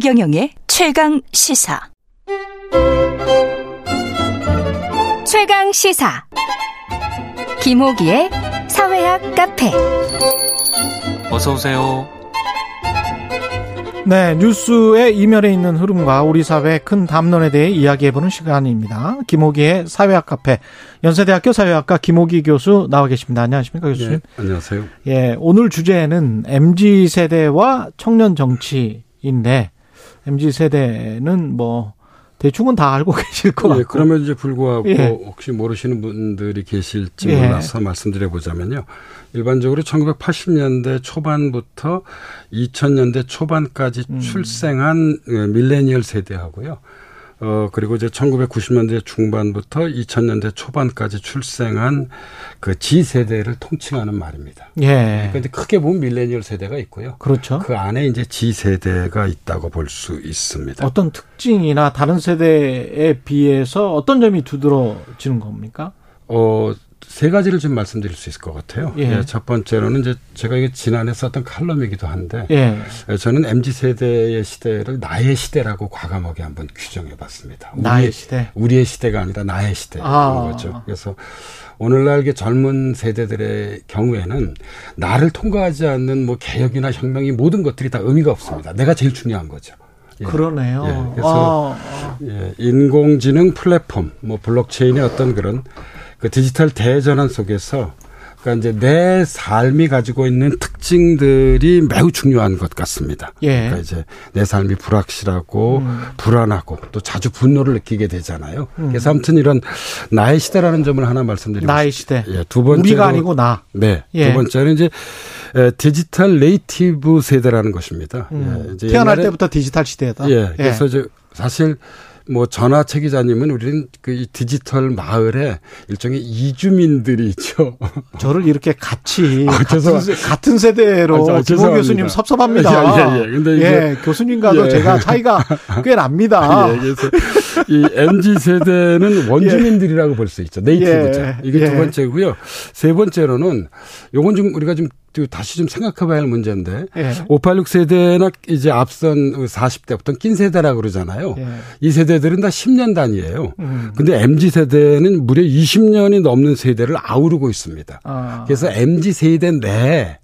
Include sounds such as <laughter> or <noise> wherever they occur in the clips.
최경영의 최강 시사. 최강 시사. 김호기의 사회학 카페. 어서 오세요. 네, 뉴스의 이면에 있는 흐름과 우리 사회의 큰 담론에 대해 이야기해보는 시간입니다. 김호기의 사회학 카페, 연세대학교 사회학과 김호기 교수 나와 계십니다. 안녕하십니까, 교수님? 네, 안녕하세요. 예, 오늘 주제는 MZ 세대와 청년 정치인데 MZ 세대는 뭐 대충은 다 알고 <laughs> 계실 것 같고. 예, 그러면 이제 불구하고 예. 혹시 모르시는 분들이 계실지 예. 몰라서 말씀드려 보자면요. 일반적으로 1980년대 초반부터 2000년대 초반까지 음. 출생한 예, 밀레니얼 세대하고요. 어, 그리고 이제 1990년대 중반부터 2000년대 초반까지 출생한 그 G 세대를 통칭하는 말입니다. 예. 그런데 크게 보면 밀레니얼 세대가 있고요. 그렇죠. 그 안에 이제 G 세대가 있다고 볼 수 있습니다. 어떤 특징이나 다른 세대에 비해서 어떤 점이 두드러지는 겁니까? 어, 세 가지를 좀 말씀드릴 수 있을 것 같아요. 예. 예, 첫 번째로는 이제 제가 이게 지난해 썼던 칼럼이기도 한데 예. 예 저는 mz 세대의 시대를 나의 시대라고 과감하게 한번 규정해 봤습니다. 나의 우리의, 시대. 우리의 시대가 아니라 나의 시대인 아. 거죠. 그래서 오늘날 게 젊은 세대들의 경우에는 나를 통과하지 않는 뭐 개혁이나 혁명이 모든 것들이 다 의미가 없습니다. 내가 제일 중요한 거죠. 예. 그러네요. 예. 그래서 아. 예. 인공지능 플랫폼, 뭐 블록체인의 어떤 그런 그 디지털 대전환 속에서 그러니까 이제 내 삶이 가지고 있는 특징들이 매우 중요한 것 같습니다. 예. 그러니까 이제 내 삶이 불확실하고 음. 불안하고 또 자주 분노를 느끼게 되잖아요. 음. 그래서 아무튼 이런 나의 시대라는 점을 하나 말씀드리고 나의 시대. 예, 두 번째 우리가 아니고 나. 네. 예. 두 번째는 이제 디지털 native 세대라는 것입니다. 음. 예, 이제 태어날 때부터 디지털 시대다. 예. 그래서 예. 이제 사실 뭐 전화 최 기자님은 우리는 그 디지털 마을에 일종의 이주민들이 있죠. <laughs> 저를 이렇게 같이 아, 같은, 같은, 세대로 아, 김호 교수님 섭섭합니다. 예, 예, 예. 근데 예, 교수님과도 예. 제가 차이가 <laughs> 꽤 납니다. 예, 그래서 이 MZ 세대는 <laughs> 원주민들이라고 볼 수 있죠. 네이티브죠. 예, 이게 두 번째고요. 세 번째로는 요건 좀 우리가 좀 다시 좀 생각해 봐야 할 문제인데 예. 586 세대나 이제 앞선 40대부터 낀 세대라고 그러잖아요. 예. 이 세대들은 다 10년 단위예요. 음. 근데 MZ 세대는 무려 20년이 넘는 세대를 아우르고 있습니다. 아. 그래서 MZ 세대 내에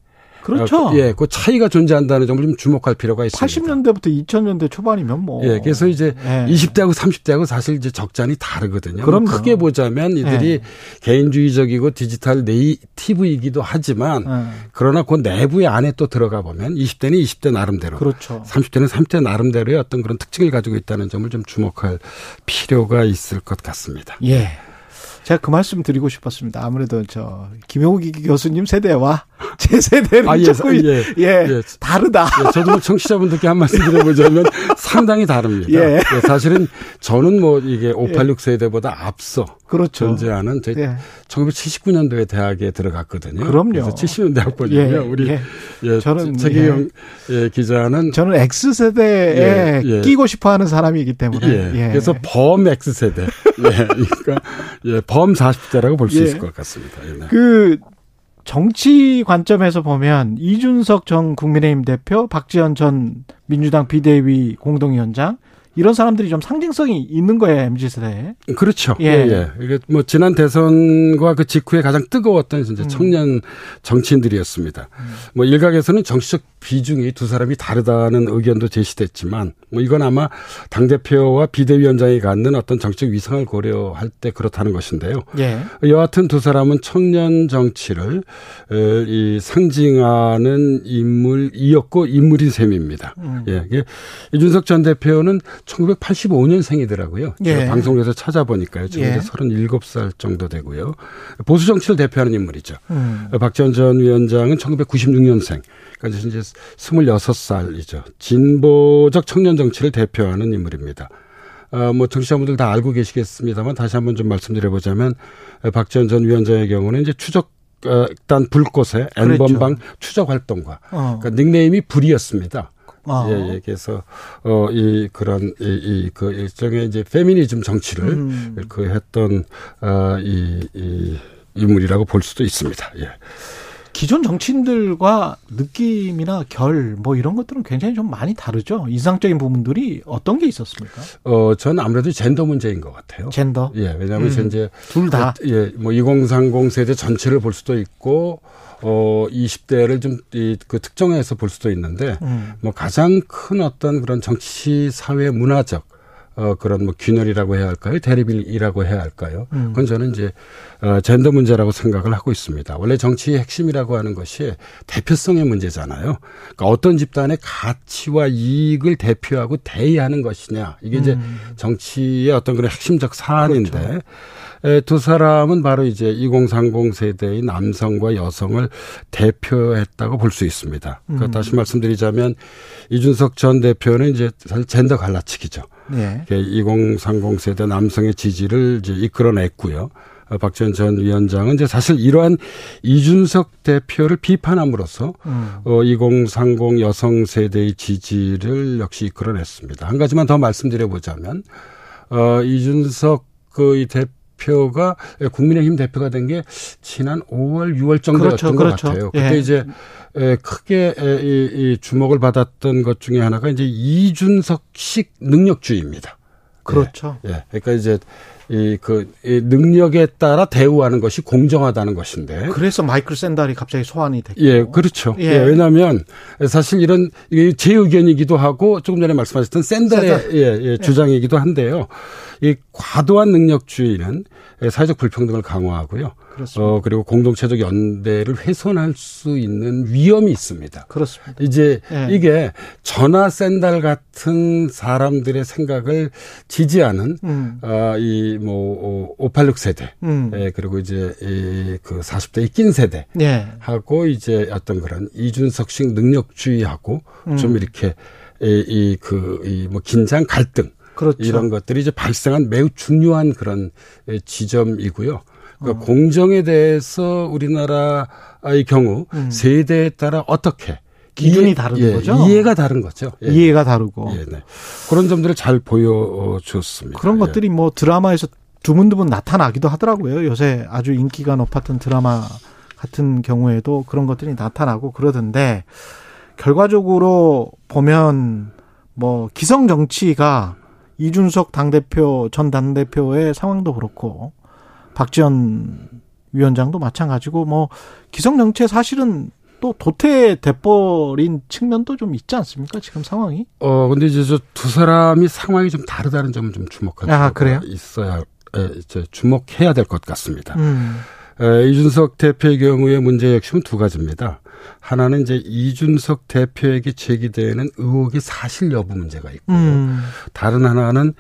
그렇죠. 예, 그 차이가 존재한다는 점을 좀 주목할 필요가 있습니다. 80년대부터 2000년대 초반이면 뭐. 예, 그래서 이제 예. 20대하고 30대하고 사실 이제 적잖이 다르거든요. 그럼 크게 보자면 이들이 예. 개인주의적이고 디지털 네이티브이기도 하지만 예. 그러나 그 내부의 안에 또 들어가 보면 20대는 20대 나름대로. 그렇죠. 30대는 30대 나름대로의 어떤 그런 특징을 가지고 있다는 점을 좀 주목할 필요가 있을 것 같습니다. 예. 제가 그 말씀 드리고 싶었습니다. 아무래도 저 김용기 교수님 세대와 <laughs> 제 세대는 아, 예, 조금 예, 예, 예, 다르다. 예, 저도 뭐 청취자분들께 한 말씀 드려보자면 <laughs> 상당히 다릅니다. 예. 예. 사실은 저는 뭐 이게 586 세대보다 앞서 그렇죠. 존재하는 제 예. 1979년도에 대학에 들어갔거든요. 그럼요. 그래서 70년대 학번이고요. 예. 우리 예. 예. 저는 최기영 예. 기자는 저는 X 세대에 예. 끼고 싶어하는 사람이기 때문에 예. 그래서 범 X 세대. 예. 그러니까 예. 범 40대라고 볼수 있을 것 같습니다. 네. 그 정치 관점에서 보면 이준석 전 국민의힘 대표, 박지원 전 민주당 비대위 공동위원장 이런 사람들이 좀 상징성이 있는 거예요, MZ 세대에. 그렇죠. 예. 예, 예. 이게 뭐 지난 대선과 그 직후에 가장 뜨거웠던 이제 음. 청년 정치인들이었습니다. 음. 뭐 일각에서는 정치적 비중이 두 사람이 다르다는 의견도 제시됐지만 뭐 이건 아마 당 대표와 비대위원장이 갖는 어떤 정치적 위상을 고려할 때 그렇다는 것인데요. 예. 여하튼 두 사람은 청년 정치를 이 상징하는 인물이었고 인물인 셈입니다. 음. 예. 이준석 전 대표는 1985년생이더라고요. 예. 방송에서 찾아보니까요. 지금 예. 37살 정도 되고요. 보수 정치를 대표하는 인물이죠. 음. 박지원 전 위원장은 1996년생. 그러니까 이제 26살이죠. 진보적 청년 정치를 대표하는 인물입니다. 어, 뭐 정치자분들 다 알고 계시겠습니다만 다시 한번 좀 말씀드려보자면 박지원 전 위원장의 경우는 이제 추적 단 불꽃의 N번방 그렇죠. 추적 활동과 어. 그러니까 닉네임이 불이었습니다. 아. 예, 예. 그래서 어 이 그런 이그 일종의 이제 페미니즘 정치를 음. 그 했던 어이 이 인물이라고 볼 수도 있습니다. 예. 기존 정치인들과 느낌이나 결 뭐 이런 것들은 굉장히 좀 많이 다르죠. 이상적인 부분들이 어떤 게 있었습니까? 어, 저는 아무래도 젠더 문제인 것 같아요. 젠더. 예, 왜냐하면 음. 이제 둘 다. 예, 뭐 2030 세대 전체를 볼 수도 있고 어 20대를 좀그 특정해서 볼 수도 있는데 음. 뭐 가장 큰 어떤 그런 정치 사회 문화적 어 그런 뭐 균열이라고 해야 할까요? 대립이라고 해야 할까요? 음. 그건 저는 이제 어 젠더 문제라고 생각을 하고 있습니다. 원래 정치의 핵심이라고 하는 것이 대표성의 문제잖아요. 그러니까 어떤 집단의 가치와 이익을 대표하고 대의하는 것이냐. 이게 이제 음. 정치의 어떤 그런 핵심적 사안인데 그렇죠. 에, 두 사람은 바로 이제 2030 세대의 남성과 여성을 대표했다고 볼 수 있습니다. 그러니까 음. 다시 말씀드리자면 이준석 전 대표는 이제 사실 젠더 갈라치기죠. 네. 2030 세대 남성의 지지를 이제 이끌어냈고요. 어, 박지원 전 위원장은 이제 사실 이러한 이준석 대표를 비판함으로써 음. 어, 2030 여성 세대의 지지를 역시 이끌어냈습니다. 한 가지만 더 말씀드려보자면, 어, 이준석 그이 대표가 국민의힘 대표가 된 게 지난 5월, 6월 정도였던 그렇죠, 것 그렇죠. 같아요. 그때 예. 이제 에, 크게 이, 이 주목을 받았던 것 중에 하나가 이제 이준석식 능력주의입니다. 그렇죠. 예. 그러니까 이제 이그 이 능력에 따라 대우하는 것이 공정하다는 것인데. 그래서 마이클 샌달이 갑자기 소환이 됐고. 예, 그렇죠. 예. 예. 왜냐하면 사실 이런 제 의견이기도 하고 조금 전에 말씀하셨던 샌달의 샌달. 예, 예, 주장이기도 한데요. 이 과도한 능력주의는 사회적 불평등을 강화하고요. 그렇습니다. 어 그리고 공동체적 연대를 훼손할 수 있는 위험이 있습니다. 그렇습니다. 이제 예. 이게 전화 샌달 같은 사람들의 생각을 지지하는 음. 아, 이뭐 586 세대, 음. 예, 그리고 이제 이그 40대의 낀 세대 예. 하고 이제 어떤 그런 이준석식 능력주의하고 음. 좀 이렇게 이그이뭐 긴장 갈등 그렇죠. 이런 것들이 이제 발생한 매우 중요한 그런 에, 지점이고요. 그러니까 어. 공정에 대해서 우리나라의 경우 음. 세대에 따라 어떻게 기준이 이해- 다른 예, 거죠? 이해가 다른 거죠. 예. 이해가 다르고. 예, 네. 그런 점들을 잘 보여줬습니다. 그런 예. 것들이 뭐 드라마에서 드문드문 나타나기도 하더라고요. 요새 아주 인기가 높았던 드라마 같은 경우에도 그런 것들이 나타나고 그러던데 결과적으로 보면 뭐 기성 정치가 이준석 당대표 전 당대표의 상황도 그렇고 박지원 위원장도 마찬가지고 뭐 기성 정치에 사실은 또 도태돼버린 측면도 좀 있지 않습니까? 지금 상황이? 어, 근데 이제 저 두 사람이 상황이 좀 다르다는 점을 좀 주목할 아, 그래요? 있어야, 에, 이제 주목해야 될 것 같습니다. 음. 에, 이준석 대표의 경우에 문제 핵심은 두 가지입니다. 하나는 이제 이준석 대표에게 제기되는 의혹의 사실 여부 문제가 있고요. 음. 다른 하나는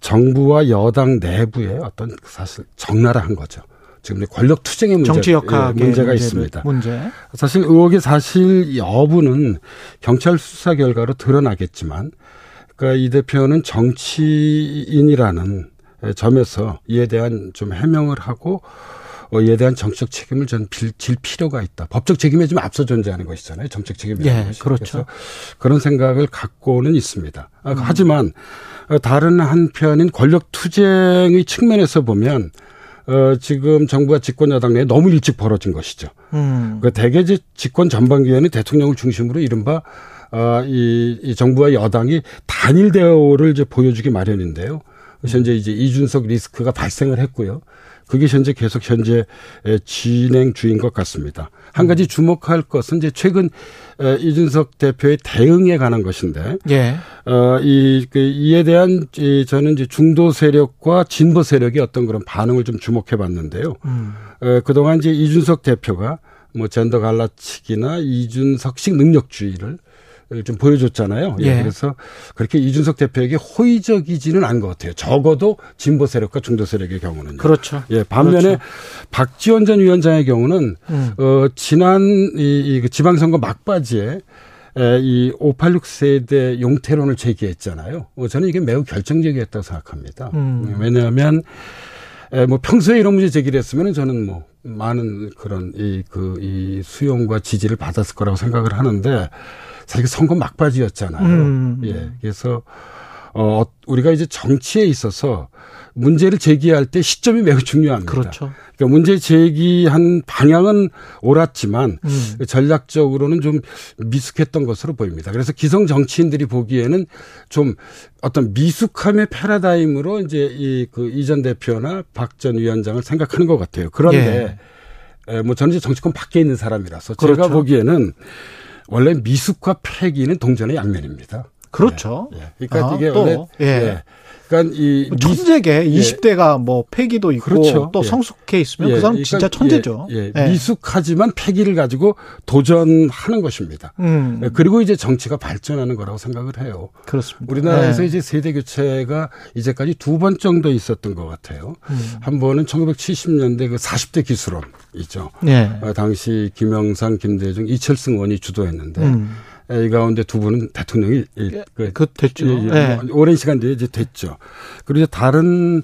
정부와 여당 내부의 어떤 사실 적나라한 거죠. 지금 권력 투쟁의 문제, 정치 역학의 예, 문제가 문제를- 있습니다. 문제. 사실 의혹의 사실 여부는 경찰 수사 결과로 드러나겠지만, 그러니까 이 대표는 정치인이라는 점에서 이에 대한 좀 해명을 하고 어, 이에 대한 정치적 책임을 전질 필요가 있다. 법적 책임에 좀 앞서 존재하는 것이잖아요. 정책 책임이라는 예, 것이. 그렇죠. 그래서 그런 생각을 갖고는 있습니다. 아, 음. 하지만 어, 다른 한편인 권력 투쟁의 측면에서 보면 어, 지금 정부와 집권 여당 내에 너무 일찍 벌어진 것이죠. 음. 그 대개 이제 집권 전반기에는 대통령을 중심으로 이른바 아, 이, 이 정부와 여당이 단일 대우를 이제 보여주기 마련인데요. 현재 이제 이준석 리스크가 발생을 했고요. 그게 현재 계속 현재 에, 진행 중인 것 같습니다. 한 가지 주목할 것은 이제 최근 에, 이준석 대표의 대응에 관한 것인데, 예. 어, 이, 그, 이에 대한, 이, 저는 이제 중도 세력과 진보 세력의 어떤 그런 반응을 좀 주목해 봤는데요. 음. 어, 그동안 이제 이준석 대표가 뭐 젠더 갈라치기나 이준석식 능력주의를 좀 보여줬잖아요. 예. 예. 그래서 그렇게 이준석 대표에게 호의적이지는 않은 것 같아요. 적어도 진보 세력과 중도 세력의 경우는요. 그렇죠. 예, 반면에 그렇죠. 박지원 전 위원장의 경우는 음. 어 지난 이, 이그 지방선거 막바지에 에, 이586 세대 용태론을 제기했잖아요. 어, 저는 이게 매우 결정적이었다고 생각합니다. 음. 왜냐하면 에, 뭐 평소에 이런 문제 제기를 했으면 저는 뭐 많은 그런 이 그이 수용과 지지를 받았을 거라고 생각을 하는데 사실 선거 막바지였잖아요. 음. 예, 그래서 어, 우리가 이제 정치에 있어서 문제를 제기할 때 시점이 매우 중요합니다. 그렇죠. 그러니까 문제 제기한 방향은 옳았지만 음. 전략적으로는 좀 미숙했던 것으로 보입니다. 그래서 기성 정치인들이 보기에는 좀 어떤 미숙함의 패러다임으로 이제 이 그 이전 대표나 박 전 위원장을 생각하는 것 같아요. 그런데 에, 뭐 저는 이제 정치권 밖에 있는 사람이라서 제가 예. 그렇죠. 보기에는 원래 미숙과 패기는 동전의 양면입니다. 그렇죠. 예. 그러니까 아, 이게 또, 원래 예. 예. 그러니까 이 미- 천재계 20대가 뭐 패기도 있고 그렇죠. 또 예. 성숙해 있으면 예, 그 사람 그러니까 진짜 천재죠. 예, 예. 미숙하지만 패기를 가지고 도전하는 것입니다. 음, 예, 그리고 이제 정치가 발전하는 거라고 생각을 해요. 그렇습니다. 우리나라에서 예. 이제 세대 교체가 이제까지 두 번 정도 있었던 것 같아요. 음. 한 번은 1970년대 그 40대 기술원이죠. 예. 어, 당시 김영삼, 김대중, 이철승 의원이 주도했는데 음. 예, 이 가운데 두 분은 대통령이 이- 그그 됐죠. 예, 예, 예. 뭐 오랜 시간 뒤에 이제 됐죠. 그리고 이제 다른 어,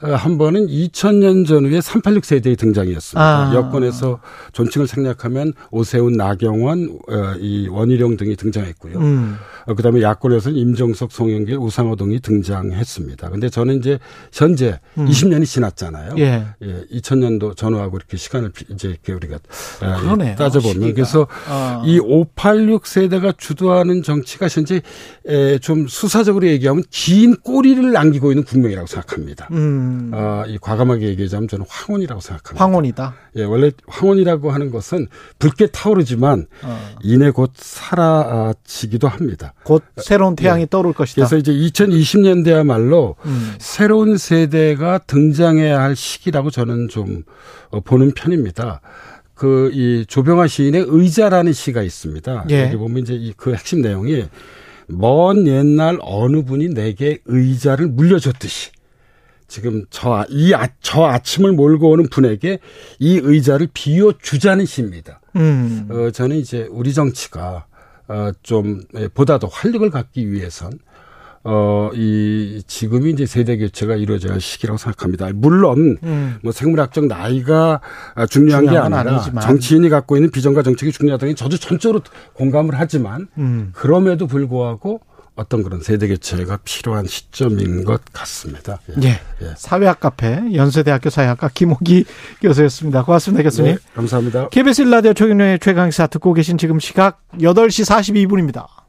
한 번은 2000년 전후에 386 세대의 등장이었습니다. 아. 여권에서 존칭을 생략하면 오세훈, 나경원, 어, 이 원희룡 등이 등장했고요. 음. 어, 그다음에 야권에서는 임종석, 송영길, 우상호 등이 등장했습니다. 근데 저는 이제 현재 음. 20년이 지났잖아요. 예. 예, 2000년도 전후하고 이렇게 시간을 비- 이제 이렇게 우리가 어, 그러네요. 따져보면 시기가. 그래서 아. 이586 세대가 주도하는 정치가 현재 에, 좀 수사적으로 얘기하면 긴 꼬리를 남기고 있는 국면이라고 생각합니다. 음. 아, 이 과감하게 얘기하자면 저는 황혼이라고 생각합니다. 황혼이다. 예, 원래 황혼이라고 하는 것은 붉게 타오르지만 어. 이내 곧 사라지기도 합니다. 곧 새로운 태양이 떠오를 것이다. 예. 그래서 이제 2020년대야말로 음. 새로운 세대가 등장해야 할 시기라고 저는 좀 어, 보는 편입니다. 그 이 조병아 시인의 의자라는 시가 있습니다. 예. 여기 보면 이제 이그 핵심 내용이 먼 옛날 어느 분이 내게 의자를 물려줬듯이 지금 저, 이, 아, 저 아침을 몰고 오는 분에게 이 의자를 비워주자는 시입니다. 음. 어, 저는 이제 우리 정치가 어, 좀 예, 보다 더 활력을 갖기 위해선 어, 이 지금이 이제 세대 교체가 이루어져야 할 시기라고 생각합니다. 물론 음. 뭐 생물학적 나이가 아, 중요한 게 중요한 건 아니라 아니지만. 정치인이 갖고 있는 비전과 정책이 중요하다는 게 저도 전적으로 공감을 하지만 음. 그럼에도 불구하고 어떤 그런 세대 교체가 필요한 시점인 것 같습니다. 예. 예. 사회학 카페 연세대학교 사회학과 김호기 <laughs> 교수였습니다. 고맙습니다, 교수님. 네, 감사합니다. KBS 일라디오 최경련의 최강시사 듣고 계신 지금 시각 8시 42분입니다.